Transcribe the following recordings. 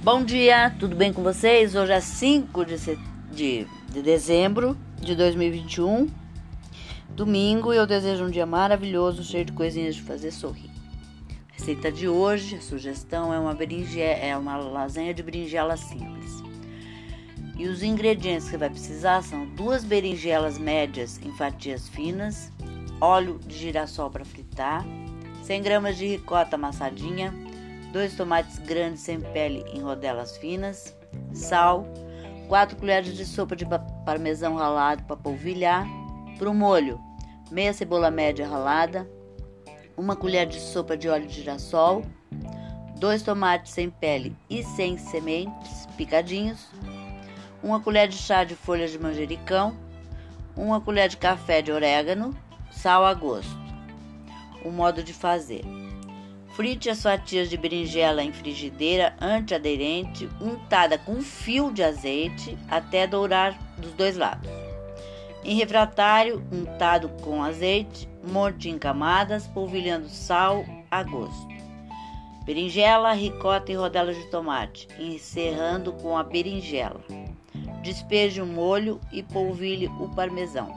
Bom dia, tudo bem com vocês? Hoje é 5 de, de, de dezembro de 2021, domingo, e eu desejo um dia maravilhoso, cheio de coisinhas de fazer sorrir. A receita de hoje, a sugestão é uma, berinjela, é uma lasanha de berinjela simples. E os ingredientes que vai precisar são duas berinjelas médias em fatias finas, óleo de girassol para fritar, 100 gramas de ricota amassadinha, 2 tomates grandes sem pele em rodelas finas, sal, 4 colheres de sopa de parmesão ralado para polvilhar, para o molho, meia cebola média ralada, uma colher de sopa de óleo de girassol, 2 tomates sem pele e sem sementes picadinhos, uma colher de chá de folhas de manjericão, uma colher de café de orégano, sal a gosto. O modo de fazer: Frite as fatias de berinjela em frigideira antiaderente, untada com fio de azeite até dourar dos dois lados. Em refratário, untado com azeite, monte em camadas, polvilhando sal a gosto. Berinjela, ricota e rodelas de tomate, encerrando com a berinjela. Despeje o molho e polvilhe o parmesão.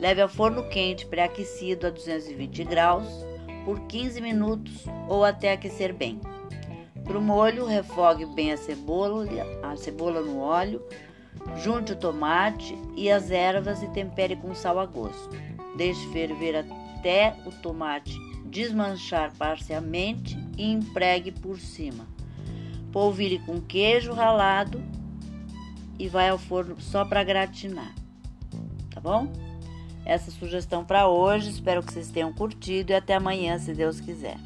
Leve ao forno quente pré-aquecido a 220 graus por 15 minutos ou até aquecer bem. Para o molho, refogue bem a cebola, a cebola no óleo, junte o tomate e as ervas e tempere com sal a gosto. Deixe ferver até o tomate desmanchar parcialmente e empregue por cima. Polvilhe com queijo ralado e vai ao forno só para gratinar. Tá bom? Essa sugestão para hoje. Espero que vocês tenham curtido e até amanhã, se Deus quiser.